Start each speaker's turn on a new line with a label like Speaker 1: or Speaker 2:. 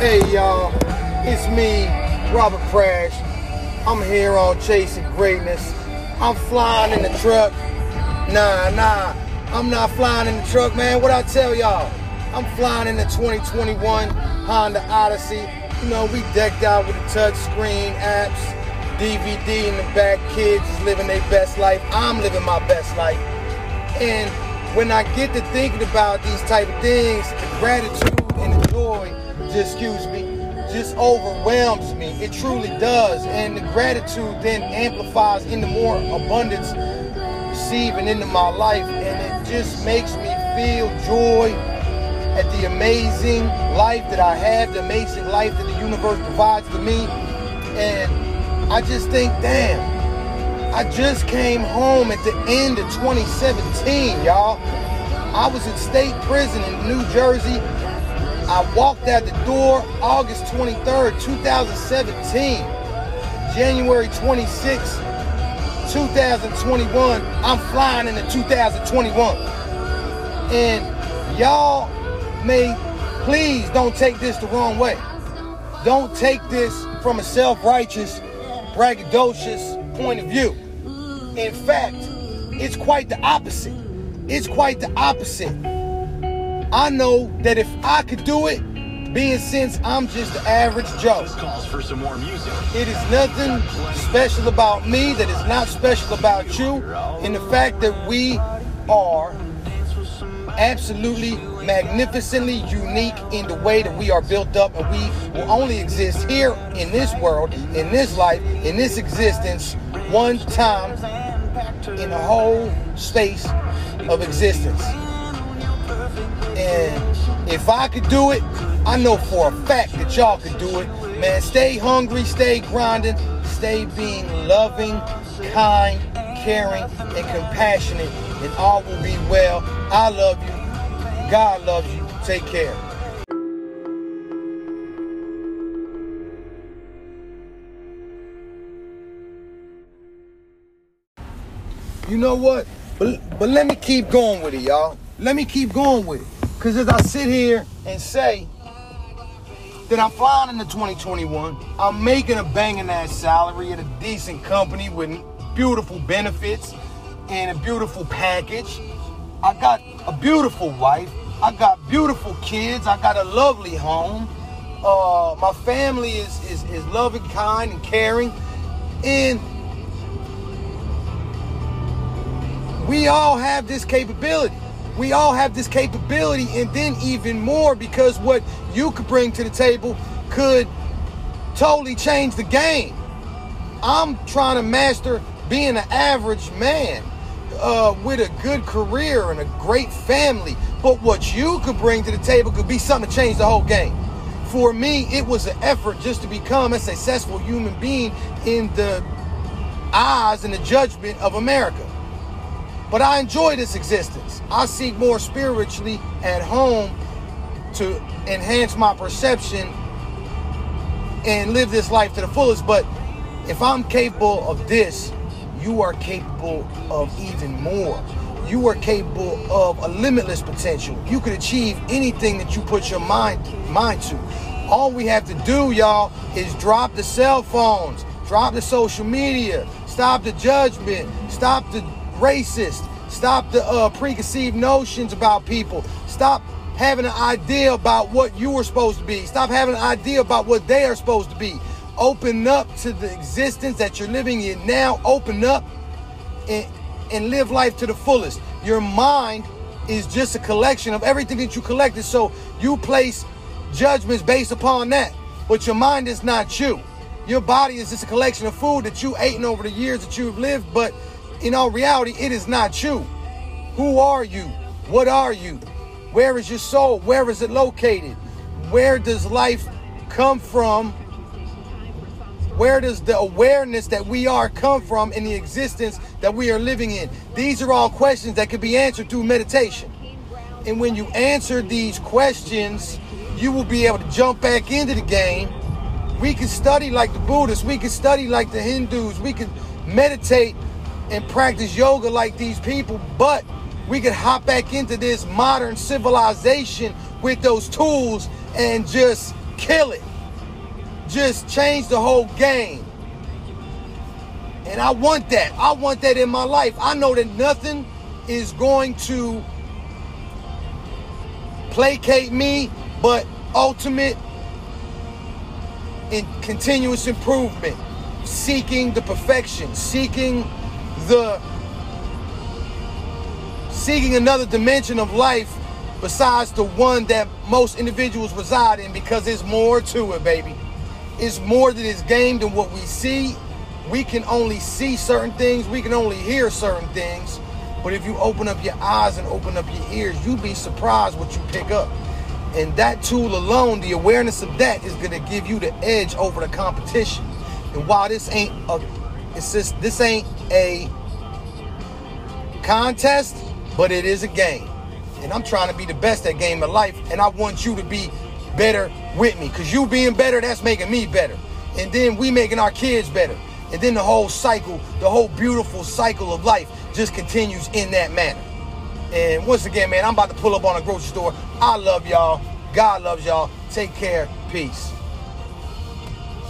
Speaker 1: Hey y'all, it's me, Robert Crash. I'm here on Chasing Greatness. I'm flying in the truck. Nah, nah, I'm not flying in the truck, man. What I tell y'all? I'm flying in the 2021 Honda Odyssey. You know, we decked out with the touch screen apps, DVD in the back. Kids is living their best life. I'm living my best life. And when I get to thinking about these type of things, the gratitude and the joy just excuse me, just overwhelms me. It truly does. And the gratitude then amplifies into more abundance receiving into my life. And it just makes me feel joy at the amazing life that I have, the amazing life that the universe provides to me. And I just think, damn, I just came home at the end of 2017, y'all. I was in state prison in New Jersey I walked out the door August 23rd, 2017. January 26th, 2021. I'm flying into 2021. And y'all may please don't take this the wrong way. Don't take this from a self-righteous, braggadocious point of view. In fact, it's quite the opposite. It's quite the opposite. I know that if I could do it, being since I'm just the average Joe, it is nothing special about me that is not special about you, and the fact that we are absolutely magnificently unique in the way that we are built up and we will only exist here in this world in this life in this existence one time in the whole space of existence if I could do it, I know for a fact that y'all could do it. Man, stay hungry, stay grinding, stay being loving, kind, caring, and compassionate, and all will be well. I love you. God loves you. Take care. You know what? But, but let me keep going with it, y'all. Let me keep going with it. Because as I sit here and say that I'm flying into 2021, I'm making a banging ass salary at a decent company with beautiful benefits and a beautiful package. I got a beautiful wife. I got beautiful kids. I got a lovely home. Uh, my family is, is, is loving, kind, and caring. And we all have this capability we all have this capability and then even more because what you could bring to the table could totally change the game. I'm trying to master being an average man uh, with a good career and a great family. But what you could bring to the table could be something to change the whole game. For me, it was an effort just to become a successful human being in the eyes and the judgment of America. But I enjoy this existence. I seek more spiritually at home to enhance my perception and live this life to the fullest. But if I'm capable of this, you are capable of even more. You are capable of a limitless potential. You could achieve anything that you put your mind mind to. All we have to do, y'all, is drop the cell phones, drop the social media, stop the judgment, stop the racist. Stop the uh, preconceived notions about people. Stop having an idea about what you are supposed to be. Stop having an idea about what they are supposed to be. Open up to the existence that you're living in now. Open up and, and live life to the fullest. Your mind is just a collection of everything that you collected. So you place judgments based upon that. But your mind is not you. Your body is just a collection of food that you ate over the years that you've lived, but in all reality, it is not you. Who are you? What are you? Where is your soul? Where is it located? Where does life come from? Where does the awareness that we are come from in the existence that we are living in? These are all questions that can be answered through meditation. And when you answer these questions, you will be able to jump back into the game. We can study like the Buddhists, we can study like the Hindus, we can meditate and practice yoga like these people, but we could hop back into this modern civilization with those tools and just kill it. Just change the whole game. And I want that. I want that in my life. I know that nothing is going to placate me but ultimate and continuous improvement, seeking the perfection, seeking the uh, seeking another dimension of life besides the one that most individuals reside in because there's more to it, baby. It's more to this game than what we see. We can only see certain things, we can only hear certain things. But if you open up your eyes and open up your ears, you'd be surprised what you pick up. And that tool alone, the awareness of that is gonna give you the edge over the competition. And while this ain't a it's just this ain't a contest, but it is a game. And I'm trying to be the best at game of life, and I want you to be better with me. Cause you being better, that's making me better. And then we making our kids better. And then the whole cycle, the whole beautiful cycle of life just continues in that manner. And once again, man, I'm about to pull up on a grocery store. I love y'all. God loves y'all. Take care. Peace.